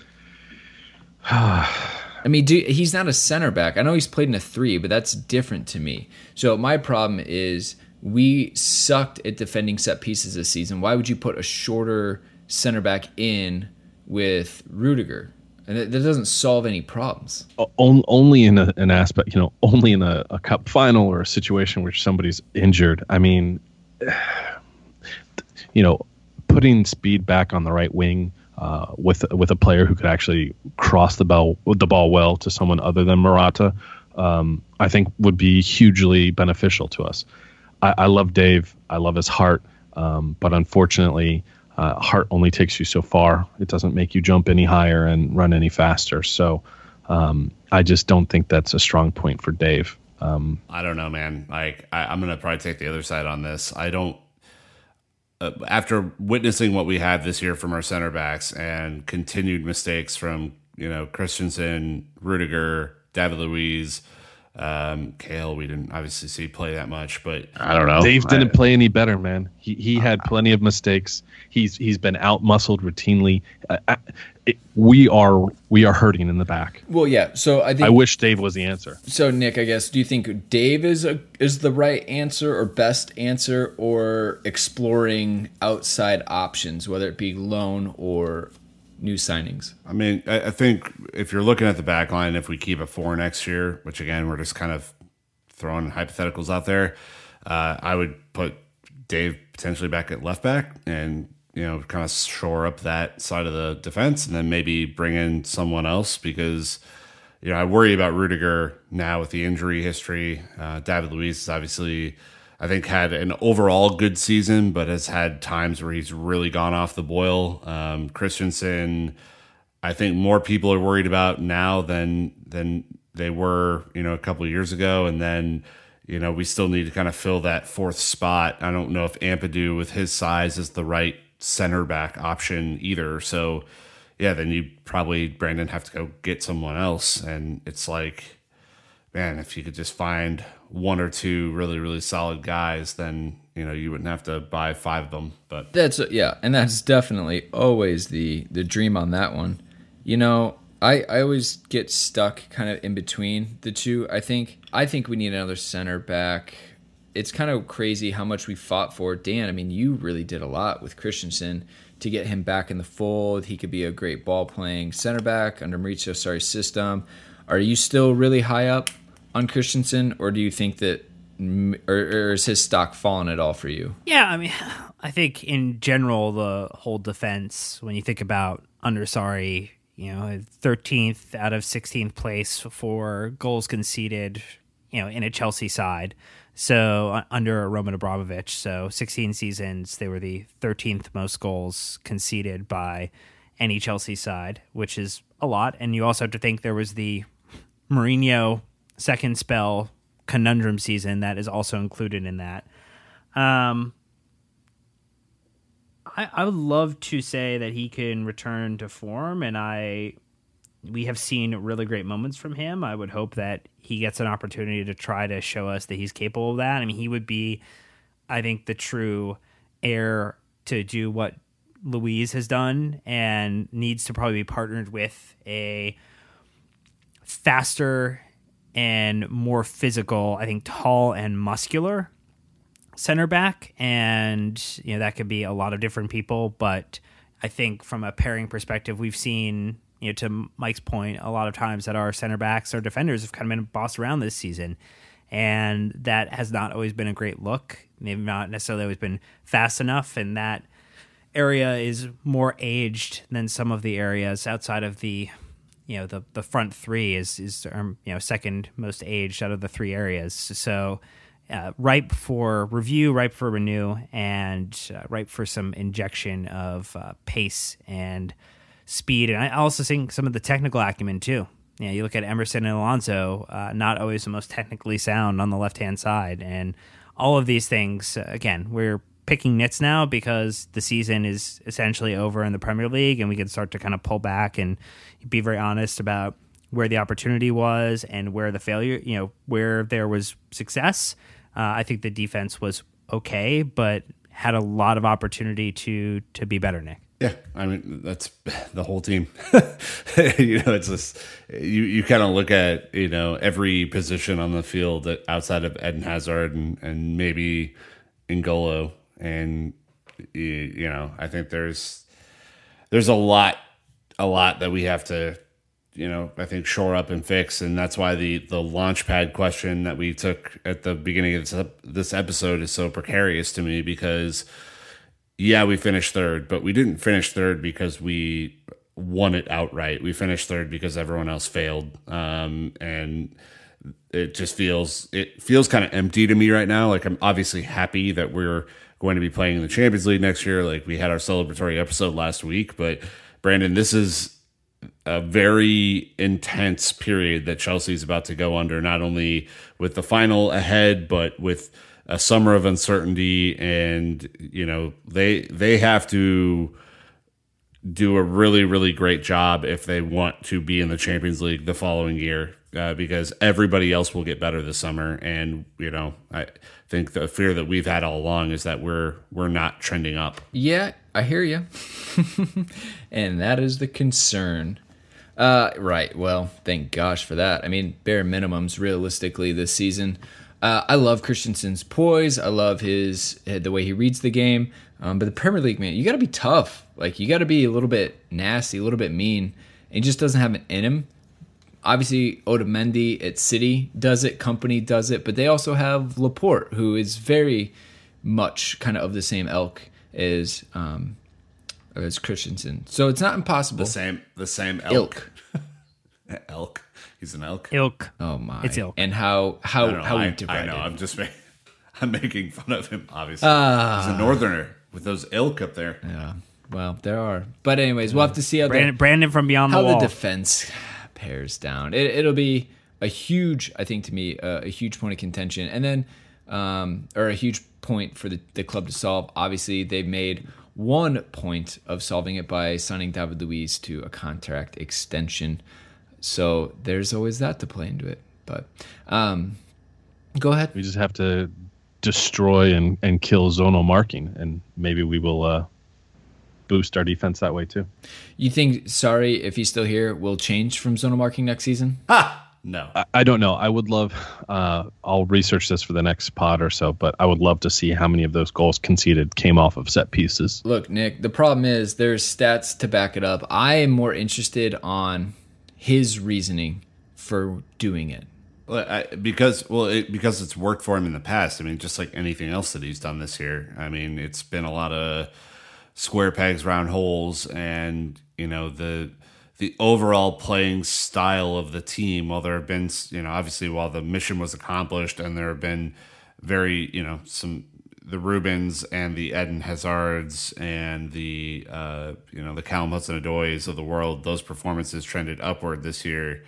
I mean, do, he's not a center back. I know he's played in a three, but that's different to me. So my problem is we sucked at defending set pieces this season. Why would you put a shorter center back in with Rudiger? And that, doesn't solve any problems. Only in a, an aspect, you know, only in a, a cup final or a situation where somebody's injured. I mean, you know, putting speed back on the right wing uh, with with a player who could actually cross the ball the ball well to someone other than Morata, um, I think would be hugely beneficial to us. I, I love Dave. I love his heart, um, but unfortunately, uh, heart only takes you so far. It doesn't make you jump any higher and run any faster. So um, I just don't think that's a strong point for Dave. Um, I don't know, man. Like I, am gonna probably take the other side on this. I don't uh, after witnessing what we had this year from our center backs and continued mistakes from you know Christensen, Rudiger, David Luiz, um, Cahill, we didn't obviously see play that much, but I don't know. Dave didn't I, play any better, man. He he had plenty of mistakes. He's he's been out muscled routinely. Uh, uh, it, we are we are hurting in the back. Well, yeah. So I think I wish Dave was the answer. So Nick, I guess, do you think Dave is a is the right answer or best answer, or exploring outside options, whether it be loan or new signings? I mean, I, I think if you're looking at the back line, if we keep a four next year, which again, we're just kind of throwing hypotheticals out there, uh, I would put Dave potentially back at left back and, you know, kind of shore up that side of the defense and then maybe bring in someone else because, you know, I worry about Rudiger now with the injury history. Uh, David Luiz is obviously I think had an overall good season, but has had times where he's really gone off the boil. Um, Christensen, I think more people are worried about now than than they were, you know, a couple years ago. And then, you know, we still need to kind of fill that fourth spot. I don't know if Ampadu with his size is the right center back option either. So, yeah, then you probably Brandon have to go get someone else, and it's like man, if you could just find one or two really really solid guys, then you know you wouldn't have to buy five of them. But that's uh, yeah, and that's definitely always the the dream on that one. You know, I I always get stuck kind of in between the two. I think I think we need another center back. It's kind of crazy how much we fought for Dan. I mean, you really did a lot with Christensen to get him back in the fold. He could be a great ball playing center back under Mauricio Sarri's system. Are you still really high up on Christensen, or do you think that, or, or is his stock fallen at all for you? Yeah, I mean, I think in general the whole defense, when you think about under Sarri, you know, 13th out of 16th place for goals conceded, you know, in a Chelsea side. So uh, under Roman Abramovich, so 16 seasons, they were the 13th most goals conceded by any Chelsea side, which is a lot. And you also have to think there was the Mourinho second spell conundrum season that is also included in that. Um, I, I would love to say that he can return to form, and I we have seen really great moments from him. I would hope that he gets an opportunity to try to show us that he's capable of that. I mean, he would be, I think, the true heir to do what Luiz has done, and needs to probably be partnered with a faster and more physical, I think tall and muscular center back. And, you know, that could be a lot of different people. But I think from a pairing perspective, we've seen you know, to Mike's point, a lot of times that our center backs, our defenders have kind of been bossed around this season. And that has not always been a great look. They've not necessarily always been fast enough. And that area is more aged than some of the areas outside of the, you know, the, the front three is, is, um, you know, second most aged out of the three areas. So, uh, ripe for review, ripe for renew, and uh, ripe for some injection of uh, pace and speed. And I also think some of the technical acumen too. You know, you look at Emerson and Alonso, uh, not always the most technically sound on the left hand side, and all of these things. Uh, again, we're picking nits now because the season is essentially over in the Premier League, and we can start to kind of pull back and be very honest about where the opportunity was and where the failure, you know, where there was success uh, I think the defense was okay, but had a lot of opportunity to to be better. Nick. Yeah, I mean that's the whole team. you know, it's just you. You kind of look at you know every position on the field outside of Eden Hazard and and maybe N'Golo, and you, know I think there's there's a lot a lot that we have to you know, I think shore up and fix, and that's why the the launch pad question that we took at the beginning of this, this episode is so precarious to me because, yeah, we finished third, but we didn't finish third because we won it outright. We finished third because everyone else failed, um, and it just feels it feels kind of empty to me right now. Like I'm obviously happy that we're going to be playing in the Champions League next year. Like we had our celebratory episode last week, but Brandon, this is a very intense period that Chelsea is about to go under, not only with the final ahead, but with a summer of uncertainty. And, you know, they they have to do a really, really great job if they want to be in the Champions League the following year. Uh, because everybody else will get better this summer, and you know, I think the fear that we've had all along is that we're we're not trending up. Yeah, I hear you. and that is the concern. Uh, right. Well, thank gosh for that. I mean, bare minimums realistically this season. Uh, I love Christensen's poise. I love his uh, the way he reads the game. Um, but the Premier League, man, you got to be tough. Like you got to be a little bit nasty, a little bit mean. He just doesn't have it in him. Obviously, Otamendi at City does it. Kompany does it, but they also have Laporte, who is very much kind of of the same elk as um, as Christensen. So it's not impossible. The same, the same elk. Ilk. elk. He's an elk. Ilk. Oh my! It's ilk. And how how I, how I, we divided. I know. I'm just making, I'm making fun of him. Obviously, uh, he's a northerner with those ilk up there. Yeah. Well, there are. But anyways, we'll have to see how Brandon, the, Brandon from beyond how the wall. the defense pairs down. It, it'll be a huge, I think, to me, uh, a huge point of contention, and then um, or a huge point for the, the club to solve. Obviously, they've made one point of solving it by signing David Luiz to a contract extension. So there's always that to play into it. But um, go ahead. We just have to destroy and, and kill zonal marking, and maybe we will uh, boost our defense that way too. You think, Sarri, if he's still here, will change from zonal marking next season? Ha! No. I, I don't know. I would love. Uh, I'll research this for the next pod or so, but I would love to see how many of those goals conceded came off of set pieces. Look, Nick, the problem is there's stats to back it up. I am more interested on his reasoning for doing it. Well, I, because well, it, because it's worked for him in the past. I mean, just like anything else that he's done this year. I mean, it's been a lot of square pegs, round holes, and you know the the overall playing style of the team. While there have been, you know, obviously while the mission was accomplished, and there have been very, you know, some the Rubens and the Eden Hazards and the uh, you know the Callum Hudson Odois of the world, those performances trended upward this year.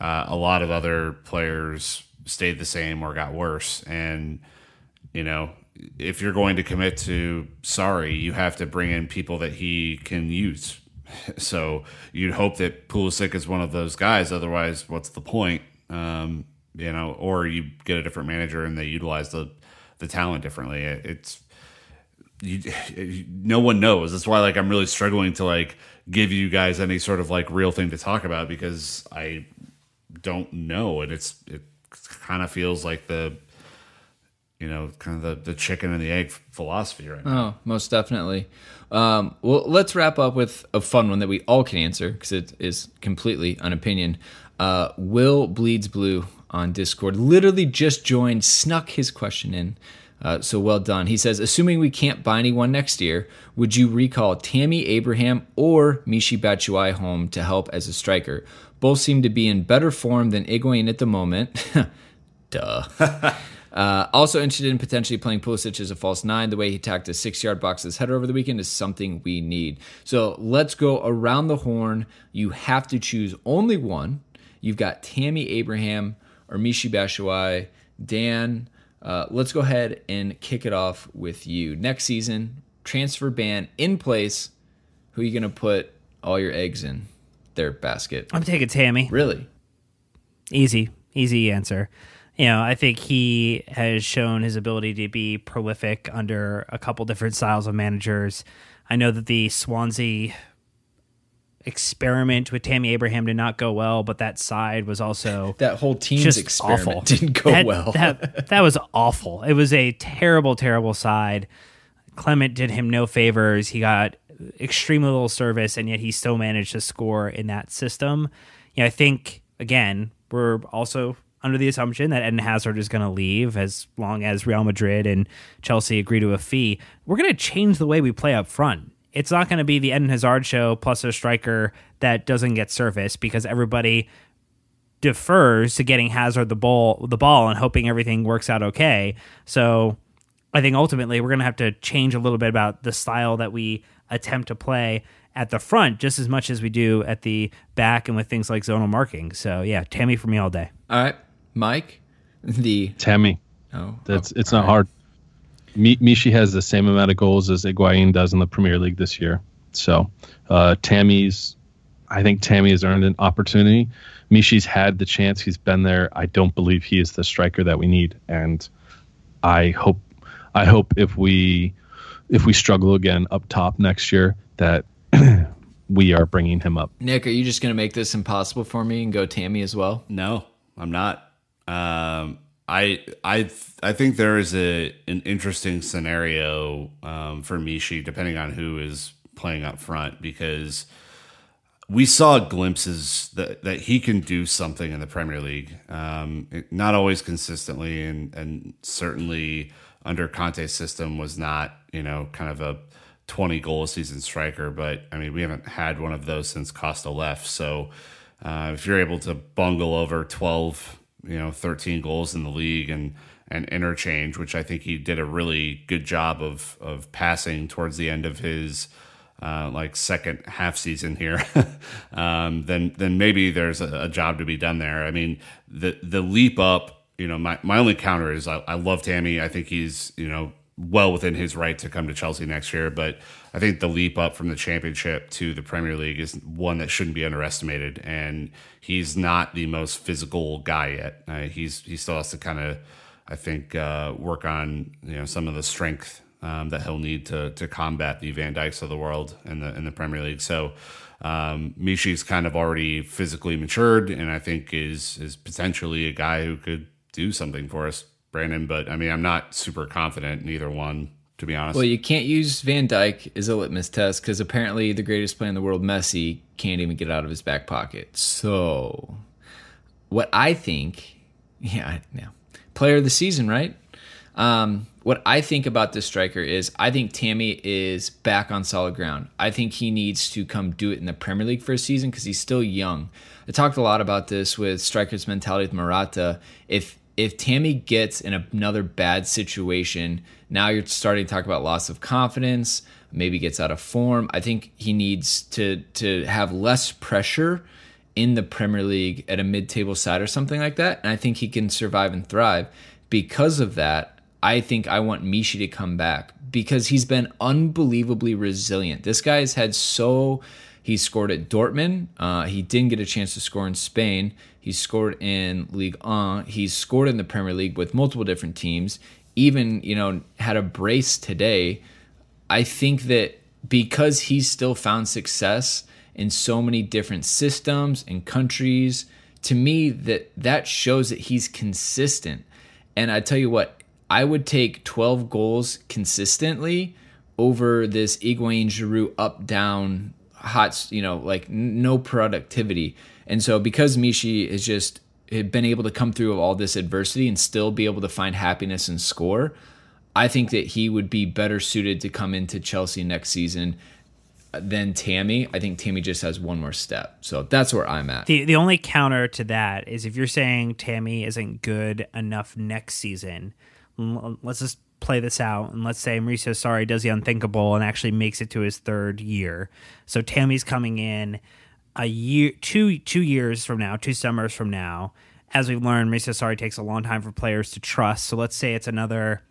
Uh, a lot of other players stayed the same or got worse, and you know if you're going to commit to Sarri, you have to bring in people that he can use. So you'd hope that Pulisic is one of those guys. Otherwise, what's the point? Um, you know, or you get a different manager and they utilize the the talent differently. It's you, no one knows. That's why like I'm really struggling to like give you guys any sort of like real thing to talk about because I don't know, and it's it kind of feels like the you know, kind of the, the chicken and the egg philosophy right now. Oh, most definitely. Um, well, let's wrap up with a fun one that we all can answer because it is completely an opinion. Uh, Will Bleeds Blue on Discord literally just joined, snuck his question in. Uh, so well done. He says, assuming we can't buy anyone next year, would you recall Tammy Abraham or Michy Batshuayi home to help as a striker? Both seem to be in better form than Higuain at the moment. Duh. Uh, also interested in potentially playing Pulisic as a false nine. The way he attacked a six-yard box box's header over the weekend is something we need. So let's go around the horn. You have to choose only one. You've got Tammy Abraham or Michy Batshuayi. Dan, uh, let's go ahead and kick it off with you. Next season, transfer ban in place. Who are you going to put all your eggs in their basket? I'm taking Tammy. Really? Easy, easy answer. You know, I think he has shown his ability to be prolific under a couple different styles of managers. I know that the Swansea experiment with Tammy Abraham did not go well, but that side was also That whole team's just experiment awful. didn't go that, well. that that was awful. It was a terrible, terrible side. Clement did him no favors. He got extremely little service, and yet he still managed to score in that system. Yeah, I think again we're also under the assumption that Eden Hazard is going to leave as long as Real Madrid and Chelsea agree to a fee. We're going to change the way we play up front. It's not going to be the Eden Hazard show plus a striker that doesn't get service because everybody defers to getting Hazard the ball the ball and hoping everything works out okay. So I think ultimately we're going to have to change a little bit about the style that we attempt to play at the front just as much as we do at the back and with things like zonal marking. So yeah, Tammy for me all day. All right, Mike. The Tammy. oh, That's oh, it's not right. hard. Mi- Michy has the same amount of goals as Higuain does in the Premier League this year. So uh, Tammy's, I think Tammy has earned an opportunity. Michy's had the chance. He's been there. I don't believe he is the striker that we need, and I hope, I hope if we, if we struggle again up top next year, that we are bringing him up. Nick, are you just going to make this impossible for me and go Tammy as well? No, I'm not. Um, I I I think there is a an interesting scenario um, for Michy, depending on who is playing up front, because we saw glimpses that, that he can do something in the Premier League. Um, not always consistently, and and certainly under Conte's system was not you know kind of a 20 goal a season striker. But I mean, we haven't had one of those since Costa left. So uh, if you're able to bungle over 12, you know, 13 goals in the league and and interchange, which I think he did a really good job of of passing towards the end of his uh, like second half season here, um, then then maybe there's a, a job to be done there. I mean, the the leap up, you know, my, my only counter is I, I love Tammy. I think he's you know well within his right to come to Chelsea next year, but I think the leap up from the Championship to the Premier League is one that shouldn't be underestimated. And he's not the most physical guy yet. Uh, he's he still has to kind of I think uh, work on you know some of the strength um, that he'll need to to combat the Van Dijks of the world in the in the Premier League. So um, Michy's kind of already physically matured, and I think is is potentially a guy who could do something for us, Brandon. But I mean, I'm not super confident in either one, to be honest. Well, you can't use Van Dijk as a litmus test because apparently the greatest player in the world, Messi, can't even get out of his back pocket. So, what I think, yeah, yeah, player of the season, right? Um, what I think about this striker is I think Tammy is back on solid ground. I think he needs to come do it in the Premier League for a season because he's still young. I talked a lot about this with strikers mentality with Morata. If if Tammy gets in another bad situation, now you're starting to talk about loss of confidence, maybe gets out of form. I think he needs to to have less pressure in the Premier League at a mid-table side or something like that, and I think he can survive and thrive. Because of that, I think I want Michy to come back because he's been unbelievably resilient. This guy's had so he scored at Dortmund. Uh, he didn't get a chance to score in Spain. He scored in League 1. He's scored in the Premier League with multiple different teams. Even you know had a brace today. I think that because he's still found success in so many different systems and countries, to me that that shows that he's consistent. And I tell you what, I would take 12 goals consistently over this Higuain Giroud up down hot, you know, like no productivity. And so because Michy has just been able to come through all this adversity and still be able to find happiness and score, I think that he would be better suited to come into Chelsea next season than Tammy. I think Tammy just has one more step. So that's where I'm at. The the only counter to that is if you're saying Tammy isn't good enough next season, let's just play this out and let's say Mauricio Sarri does the unthinkable and actually makes it to his third year. So Tammy's coming in a year two two years from now, two summers from now. As we've learned, Mauricio Sarri takes a long time for players to trust. So let's say it's another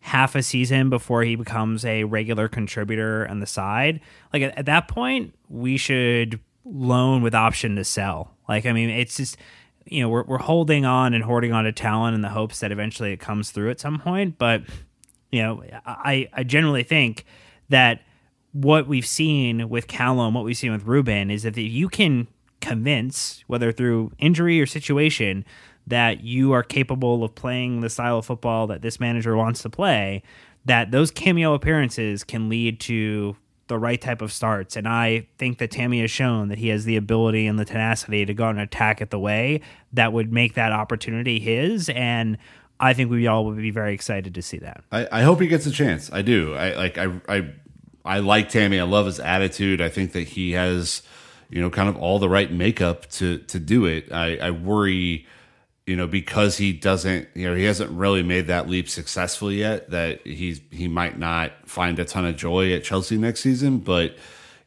half a season before he becomes a regular contributor on the side. Like at, at that point, we should loan with option to sell. Like I mean, it's just you know we're we're holding on and hoarding on to talent in the hopes that eventually it comes through at some point. But you know, I I generally think that what we've seen with Callum, what we've seen with Ruben, is that if you can convince, whether through injury or situation, that you are capable of playing the style of football that this manager wants to play, that those cameo appearances can lead to the right type of starts. And I think that Tammy has shown that he has the ability and the tenacity to go and attack it the way that would make that opportunity his. And I think we all would be very excited to see that. I, I hope he gets a chance. I do. I like. I I I like Tammy. I love his attitude. I think that he has, you know, kind of all the right makeup to to do it. I, I worry, you know, because he doesn't, you know, he hasn't really made that leap successfully yet. That he's he might not find a ton of joy at Chelsea next season. But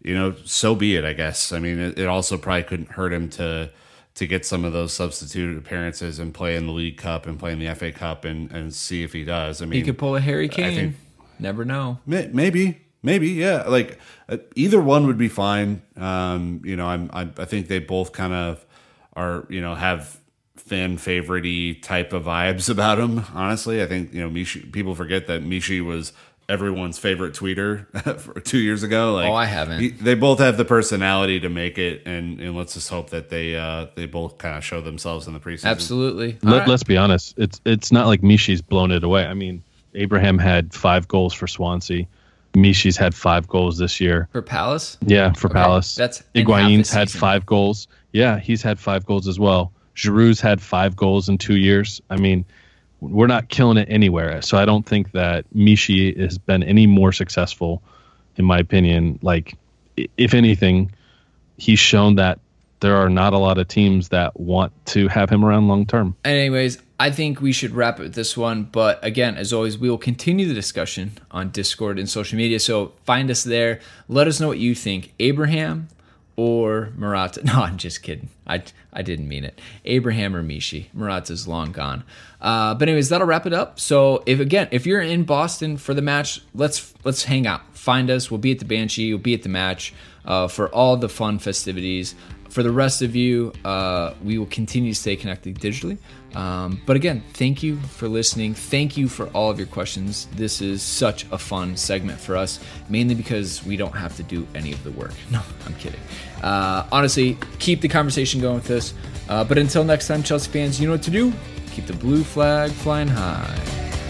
you know, so be it. I guess. I mean, it, it also probably couldn't hurt him to to get some of those substitute appearances and play in the League Cup and play in the FA Cup and and see if he does. I mean, He could pull a Harry Kane. think- Never know. Maybe, maybe, yeah. Like uh, either one would be fine. Um, you know, I'm, I, I think they both kind of are, you know, have fan favorite type of vibes about him. Honestly, I think you know, Michy. People forget that Michy was everyone's favorite tweeter for two years ago. Like, Oh, I haven't. he- they both have the personality to make it, and, and let's just hope that they uh, they both kind of show themselves in the preseason. Absolutely. Let, All right. Let's be honest. It's it's not like Michy's blown it away. I mean, Abraham had five goals for Swansea. Michy's had five goals this year. For Palace? Yeah, for Palace. that's in half Higuain's a had five goals. Yeah, he's had five goals as well. Giroud's had five goals in two years. I mean, we're not killing it anywhere. So I don't think that Michy has been any more successful, in my opinion. Like, if anything, he's shown that there are not a lot of teams that want to have him around long term. Anyways, I think we should wrap it with this one. But again, as always, we will continue the discussion on Discord and social media. So find us there. Let us know what you think. Abraham or Morata? No, I'm just kidding. I, I didn't mean it. Abraham or Michy. Morata's long gone. Uh, but anyways, that'll wrap it up. So if again, if you're in Boston for the match, let's let's hang out. Find us. We'll be at the Banshee. We'll be at the match uh, for all the fun festivities. For the rest of you, uh, we will continue to stay connected digitally. Um, but again, thank you for listening. Thank you for all of your questions. This is such a fun segment for us, mainly because we don't have to do any of the work. No, I'm kidding. Uh, honestly, keep the conversation going with us. Uh, but until next time, Chelsea fans, you know what to do. Keep the blue flag flying high.